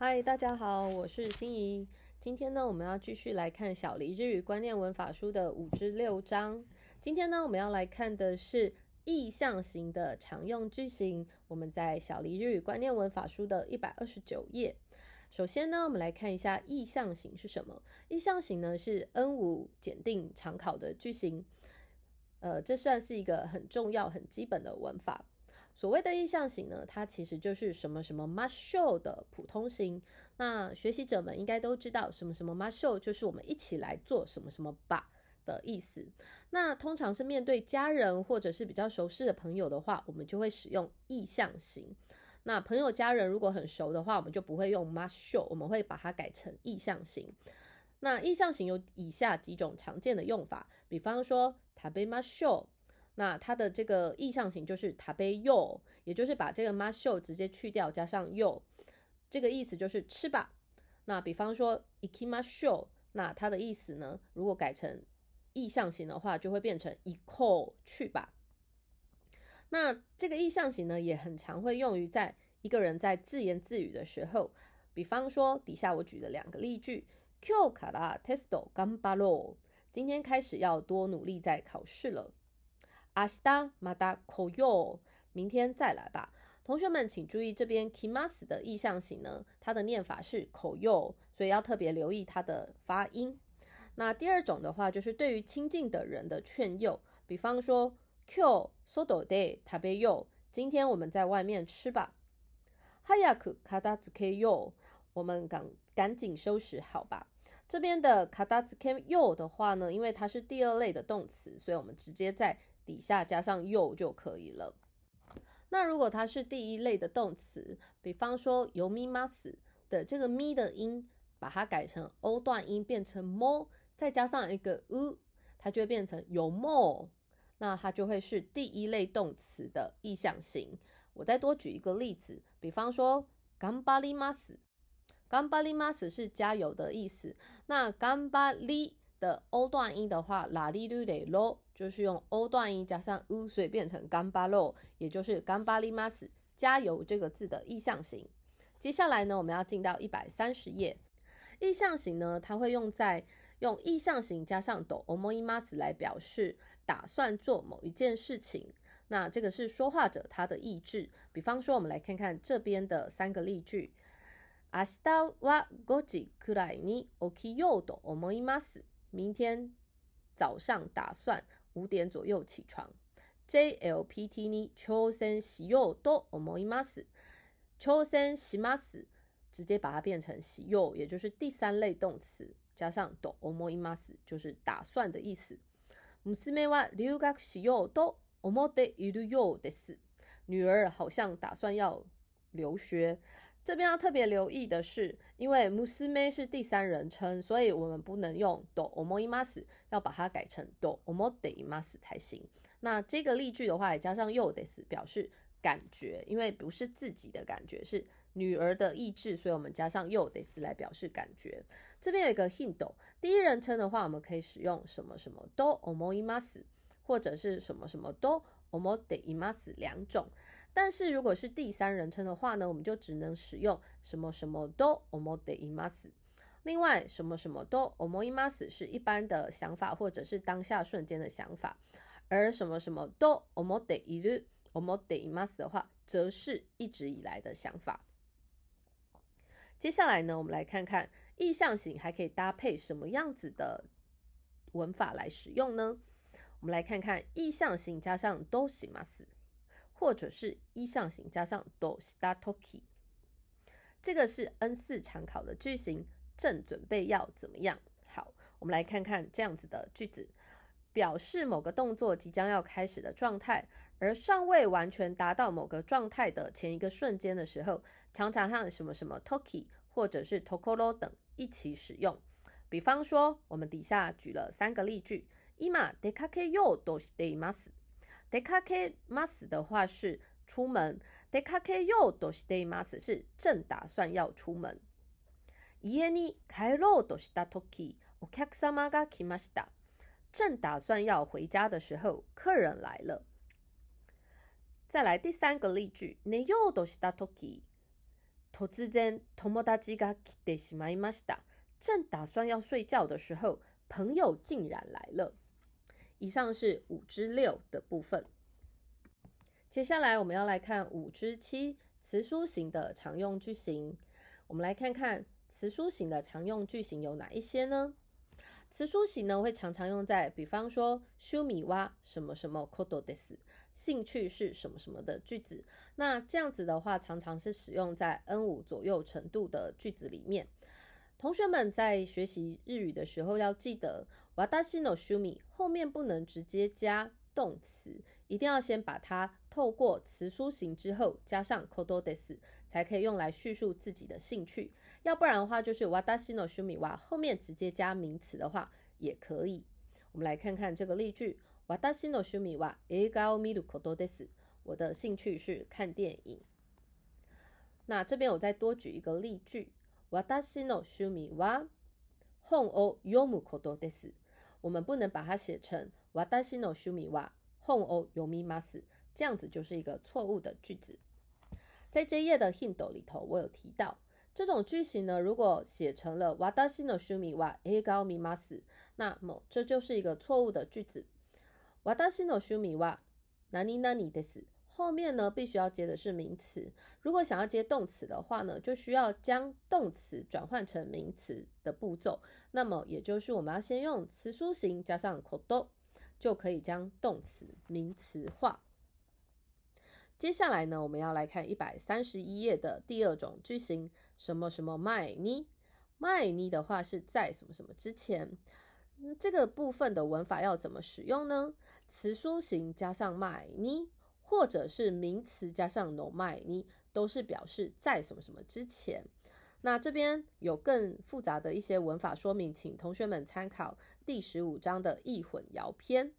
嗨，大家好，我是心怡。今天呢，我们要继续来看小黎日语观念文法书的五至六章。今天呢，我们要来看的是意象型的常用句型。我们在小黎日语观念文法书的一百二十九页。首先呢，我们来看一下意象型是什么。意象型呢是 N 五检定常考的句型。呃，这算是一个很重要、很基本的文法。所谓的意象型呢，它其实就是什么什么 must show 的普通型。那学习者们应该都知道，什么什么 must show 就是我们一起来做什么什么吧的意思。那通常是面对家人或者是比较熟识的朋友的话，我们就会使用意象型。那朋友家人如果很熟的话，我们就不会用 must show，我们会把它改成意象型。那意象型有以下几种常见的用法，比方说他被 must show。那它的这个意象型就是塔贝柚，也就是把这个 m u s h 直接去掉，加上柚，这个意思就是吃吧。那比方说 ikimasho，那它的意思呢，如果改成意象型的话，就会变成 iko 去吧。那这个意象型呢，也很常会用于在一个人在自言自语的时候，比方说底下我举的两个例句，Q 卡拉 testo gambalo，今天开始要多努力在考试了。阿西达马达口哟，明天再来吧。同学们请注意，这边 kimas 的意象型呢，它的念法是口哟，所以要特别留意它的发音。那第二种的话，就是对于亲近的人的劝诱，比方说 Q sodo day 塔贝哟，今天我们在外面吃吧。Hayaku kadazuke yo，我们赶赶紧收拾好吧。这边的 kadazuke yo 的话呢，因为它是第二类的动词，所以我们直接在底下加上又就可以了。那如果它是第一类的动词，比方说由咪吗死的这个咪的音，把它改成 o 段音变成 more，再加上一个 u，它就会变成有 more，那它就会是第一类动词的意象型。我再多举一个例子，比方说干巴里吗死，干巴里吗死是加油的意思。那干巴里的 o 段音的话，拉里噜得咯。就是用 o 段音加上 u，所以变成干巴喽，也就是干巴里马斯加油这个字的意象型。接下来呢，我们要进到一百三十页。意象型呢，它会用在用意象型加上 do omo i m a s 来表示打算做某一件事情。那这个是说话者他的意志。比方说，我们来看看这边的三个例句。明日は五時くらいに起きようと思います。 明天早上打算。五点左右起床。JLPT に挑戦しようと思います。挑戦します，直接把它变成しよう，也就是第三类动词，加上と思います，就是打算的意思。娘は留学しようと思っているようです。女儿好像打算要留学。 这边要特别留意的是，因为 musume 是第三人称，所以我们不能用 do omoimas，要把它改成 do omodeimas 才行。那这个例句的话，也加上 yo des 表示感觉，因为不是自己的感觉，是女儿的意志，所以我们加上 yo des 来表示感觉。这边有一个 hint，第一人称的话，我们可以使用什么什么 do omoimas，或者是什么什么 do omodeimas 两种。但是如果是第三人称的话呢，我们就只能使用什么什么都 omode imas。另外，什么什么都 omode imas 是一般的想法或者是当下瞬间的想法，而什么什么都 omode iru omode imas 的话，则是一直以来的想法。接下来呢，我们来看看意象型还可以搭配什么样子的文法来使用呢？我们来看看意象型加上都行吗。或者是一象型加上 do statoki，这个是 N 四常考的句型，正准备要怎么样？好，我们来看看这样子的句子，表示某个动作即将要开始的状态，而尚未完全达到某个状态的前一个瞬间的时候，常常和什么什么 toki 或者是 tokoro 等一起使用。比方说，我们底下举了三个例句，今出かけようとしています。 出かけます的话是出门，出かけようとしています是正打算要出门。家に帰ろうとしたとき、お客様が来ました。正打算要回家的时候，客人来了。再来第三个例句，寝ようとしたとき、 突然友達が来てしまいました。正打算要睡觉的时候，朋友竟然来了。 以上是五之六的部分。接下来我们要来看五之七词书型的常用句型。我们来看看词书型的常用句型有哪一些呢？词书型呢会常常用在，比方说“修米哇什么什么 kodo des”，兴趣是什么什么的句子。那这样子的话，常常是使用在 N 五左右程度的句子里面。同学们在学习日语的时候要记得，watashi no shumi 后面不能直接加动词，一定要先把它透过词书形之后加上 kodo des，才可以用来叙述自己的兴趣。要不然的话，就是 watashi no shumi wa 后面直接加名词的话也可以。我们来看看这个例句：watashi no shumi wa eiga o miru kodo des。我的兴趣是看电影。那这边我再多举一个例句。私の趣味は本を読むことです。 我们不能把它写成私の趣味は本を読みます，这样子就是一个错误的句子。在这一页的 hint 里头，我有提到这种句型呢，如果写成了私の趣味は映画を見ます，那么这就是一个错误的句子。私の趣味は何々です。 后面呢，必须要接的是名词。如果想要接动词的话呢，就需要将动词转换成名词的步骤。那么，也就是我们要先用词书形加上口斗就可以将动词名词化。接下来呢，我们要来看一百三十一页的第二种句型，什么什么 my 你 my 你的话是在什么什么之前。这个部分的文法要怎么使用呢？词书形加上 my 你。或者是名词加上 no my 你都是表示在什么什么之前。那这边有更复杂的一些文法说明，请同学们参考第十五章的易混淆篇。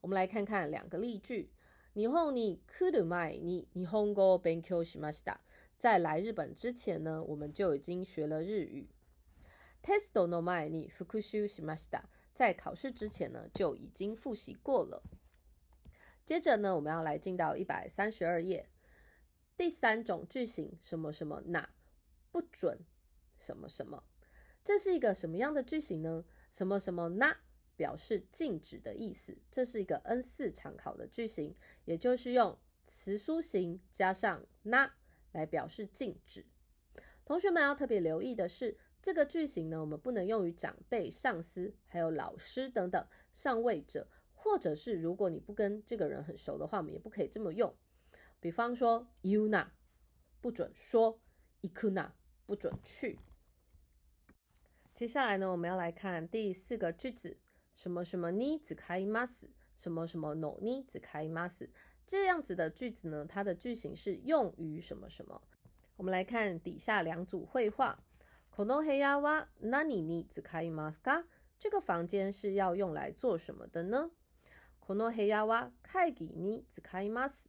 我们来看看两个例句。日本に来る前に日本語を勉強しました。在来日本之前呢，我们就已经学了日语。テストの前に復習しました。在考试之前呢，就已经复习过了。 接着呢，我们要来进到一百三十二页，第三种句型，什么什么哪不准什么什么，这是一个什么样的句型呢？什么什么那表示禁止的意思，这是一个 N 四常考的句型，也就是用词书形加上那来表示禁止。同学们要特别留意的是，这个句型呢，我们不能用于长辈、上司、还有老师等等上位者。或者是如果你不跟这个人很熟的话，我们也不可以这么用。比方说，una 不准说，ikuna 不准去。接下来呢，我们要来看第四个句子，什么什么你只开 mas，什么什么 no 你只开 mas，这样子的句子呢，它的句型是用于什么什么。我们来看底下两组绘画。この部屋は何に使いますか？这个房间是要用来做什么的呢？ この部屋は会議に使います。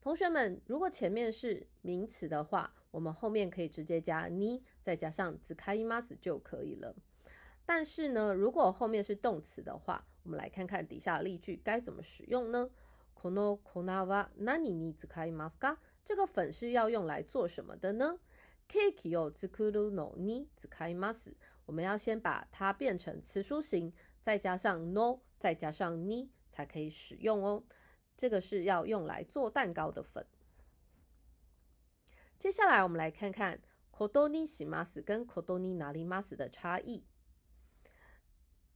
同学们，如果前面是名词的话，我们后面可以直接加に，再加上使います就可以了。但是呢，如果后面是动词的话，我们来看看底下例句该怎么使用呢？この粉は何に使いますか？这个粉是要用来做什么的呢？ケーキを作るのに使います。我们要先把它变成词书形，再加上 no，再加上に。 才可以使用哦。这个是要用来做蛋糕的粉。接下来我们来看看 “kodoni shimas” 跟 “kodoni narimas” 的差异。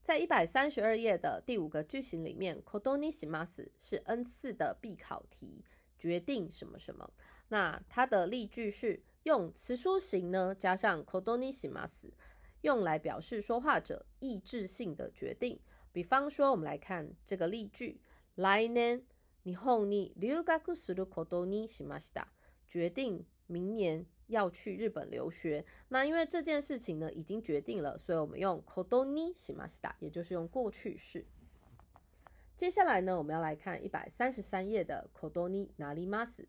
在一百三十二页的第五个句型里面，“kodoni shimas” 是 N 四的必考题，决定什么什么。那它的例句是用词书形呢，加上 “kodoni shimas”，用来表示说话者意志性的决定。比方说，我们来看这个例句：来年日本に留学することにしました。决定明年要去日本留学。那因为这件事情呢已经决定了，所以我们用ことにしました，也就是用过去式。接下来呢，我们要来看一百三十三页的ことになります。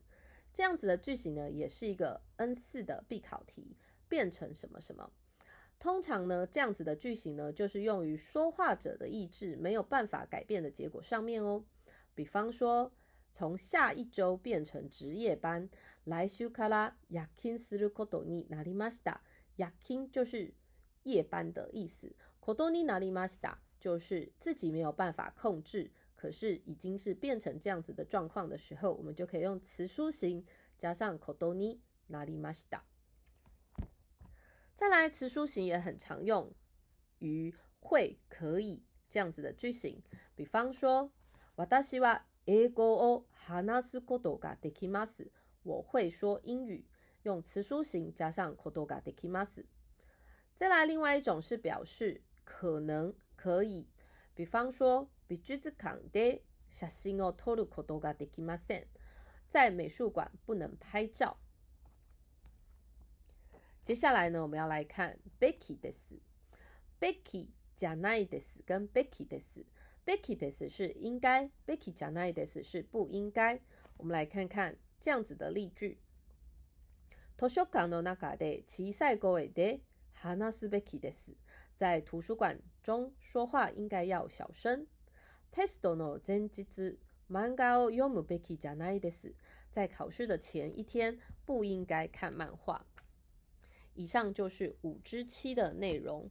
这样子的句型呢，也是一个 N 四的必考题，变成什么什么。 通常呢，这样子的句型呢，就是用于说话者的意志没有办法改变的结果上面哦。比方说，从下一周变成值夜班， 来週から夜勤することになりました。夜勤就是夜班的意思。ことになりました就是自己没有办法控制，可是已经是变成这样子的状况的时候，我们就可以用词书形加上ことになりました。 再来，词书形也很常用于会、可以这样子的句型。比方说，私は英語を話すことができます。我会说英语，用词书形加上ことができます。再来，另外一种是表示可能可以。比方说，美術館で写真を撮ることができません。在美术馆不能拍照。 接下来呢，我们要来看 Becky 的词。Becky じゃないです跟 Becky です。Becky です是应该，Becky じゃないです是不应该。我们来看看这样子的例句。図書館の中で小さい声で話すべきです。在图书馆中说话应该要小声。テストの前日、漫画を読むべきじゃないです。在考试的前一天不应该看漫画。 以上就是五之七的内容。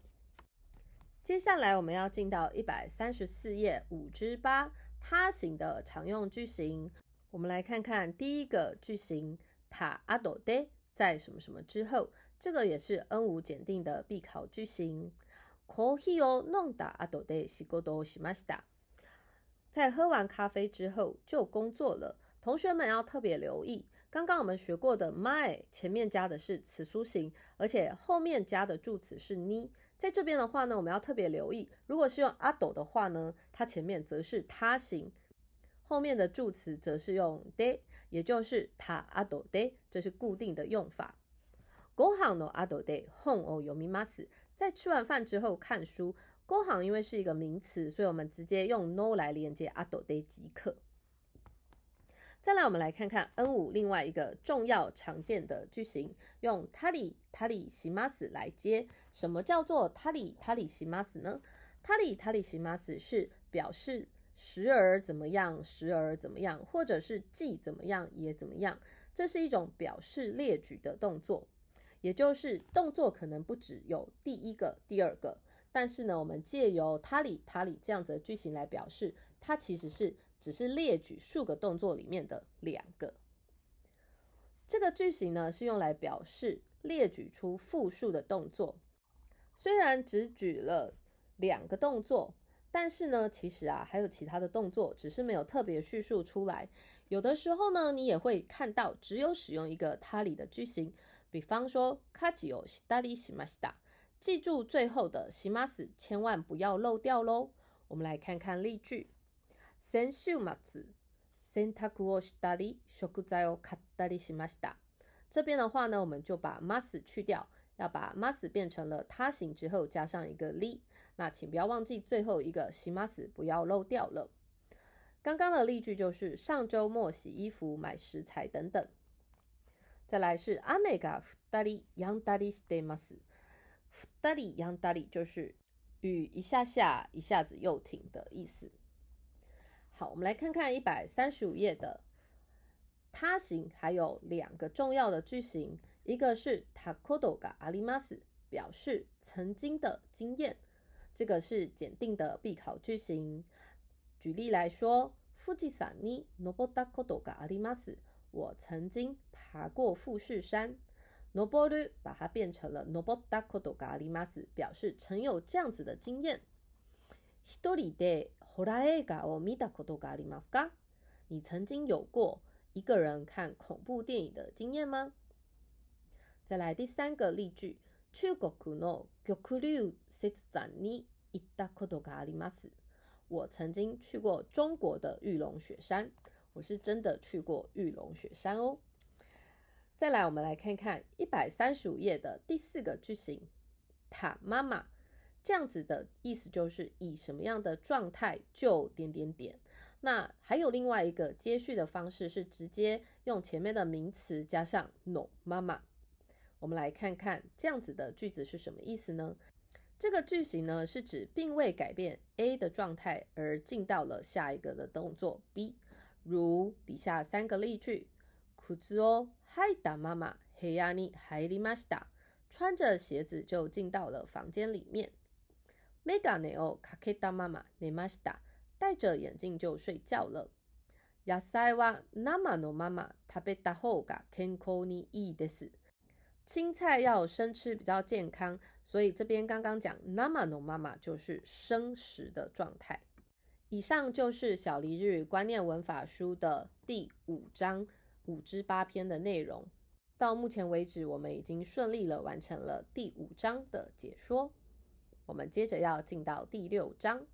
接下来我们要进到一百三十四页五之八他型的常用句型。我们来看看第一个句型塔阿斗的在什么什么之后，这个也是 N 五检定的必考句型。コーヒーを飲んだ後で仕事をしました。在喝完咖啡之后就工作了。同学们要特别留意。 刚刚我们学过的 my 前面加的是词书形，而且后面加的助词是你。在这边的话呢，我们要特别留意，如果是用阿斗的话呢，它前面则是他形，后面的助词则是用 de，也就是他阿斗 de，这是固定的用法。ご飯の阿斗 de 本を読みます。在吃完饭之后看书。ご飯因为是一个名词，所以我们直接用 no 来连接阿斗 de 即可。 再来，我们来看看 N 五另外一个重要常见的句型，用他里他里西马斯来接。什么叫做他里他里西马斯呢？他里他里西马斯是表示时而怎么样，时而怎么样，或者是既怎么样也怎么样。这是一种表示列举的动作，也就是动作可能不只有第一个、第二个，但是呢，我们借由他里他里这样子的句型来表示，它其实是。只是列举数个动作里面的两个。这个句型呢是用来表示列举出复数的动作。虽然只举了两个动作，但是呢，其实啊还有其他的动作，只是没有特别叙述出来。有的时候呢，你也会看到只有使用一个他里的句型，比方说卡吉オ西达里西马西达。记住最后的西马斯，千万不要漏掉喽。我们来看看例句。先週末、洗濯をしたり、食材を買ったりしました。这边的话呢，我们就把 must 去掉，要把 must 变成了他形之后加上一个 li。那请不要忘记最后一个します，不要漏掉了。刚刚的例句就是上周末洗衣服、买食材等等。再来是雨が降ったり、止んだりしてます。降ったり、止んだり就是雨一下下，一下子又停的意思。 好，我们来看看一百三十五页的他形，还有两个重要的句型，一个是タコドがあります，表示曾经的经验，这个是检定的必考句型。举例来说，富士山に登ったことがあります，我曾经爬过富士山。登る把它变成了登ったことがあります，表示曾有这样子的经验。 一人でホラー映画を見たことがありますか？你曾经有过一个人看恐怖电影的经验吗？再来第三个例句，中国の玉龍雪山に行ったことがあります。我曾经去过中国的玉龙雪山，我是真的去过玉龙雪山哦。再来，我们来看看一百三十五页的第四个句型，他妈妈。 这样子的意思就是以什么样的状态就点点点。那还有另外一个接续的方式是直接用前面的名词加上 no 妈妈。我们来看看这样子的句子是什么意思呢？这个句型呢是指并未改变 A 的状态而进到了下一个的动作 B。如底下三个例句裤子哦，嗨达妈妈，黑亚尼海里玛西达，穿着鞋子就进到了房间里面。メガネをかけたまま寝ました。戴着眼镜就睡觉了。野菜は生のまま食べた方が健康にいいです。青菜要生吃比较健康，所以这边刚刚讲生のまま就是生食的状态。以上就是小黎日语观念文法书的第五章五至八篇的内容。到目前为止，我们已经顺利了完成了第五章的解说。 我们接着要进到第六章。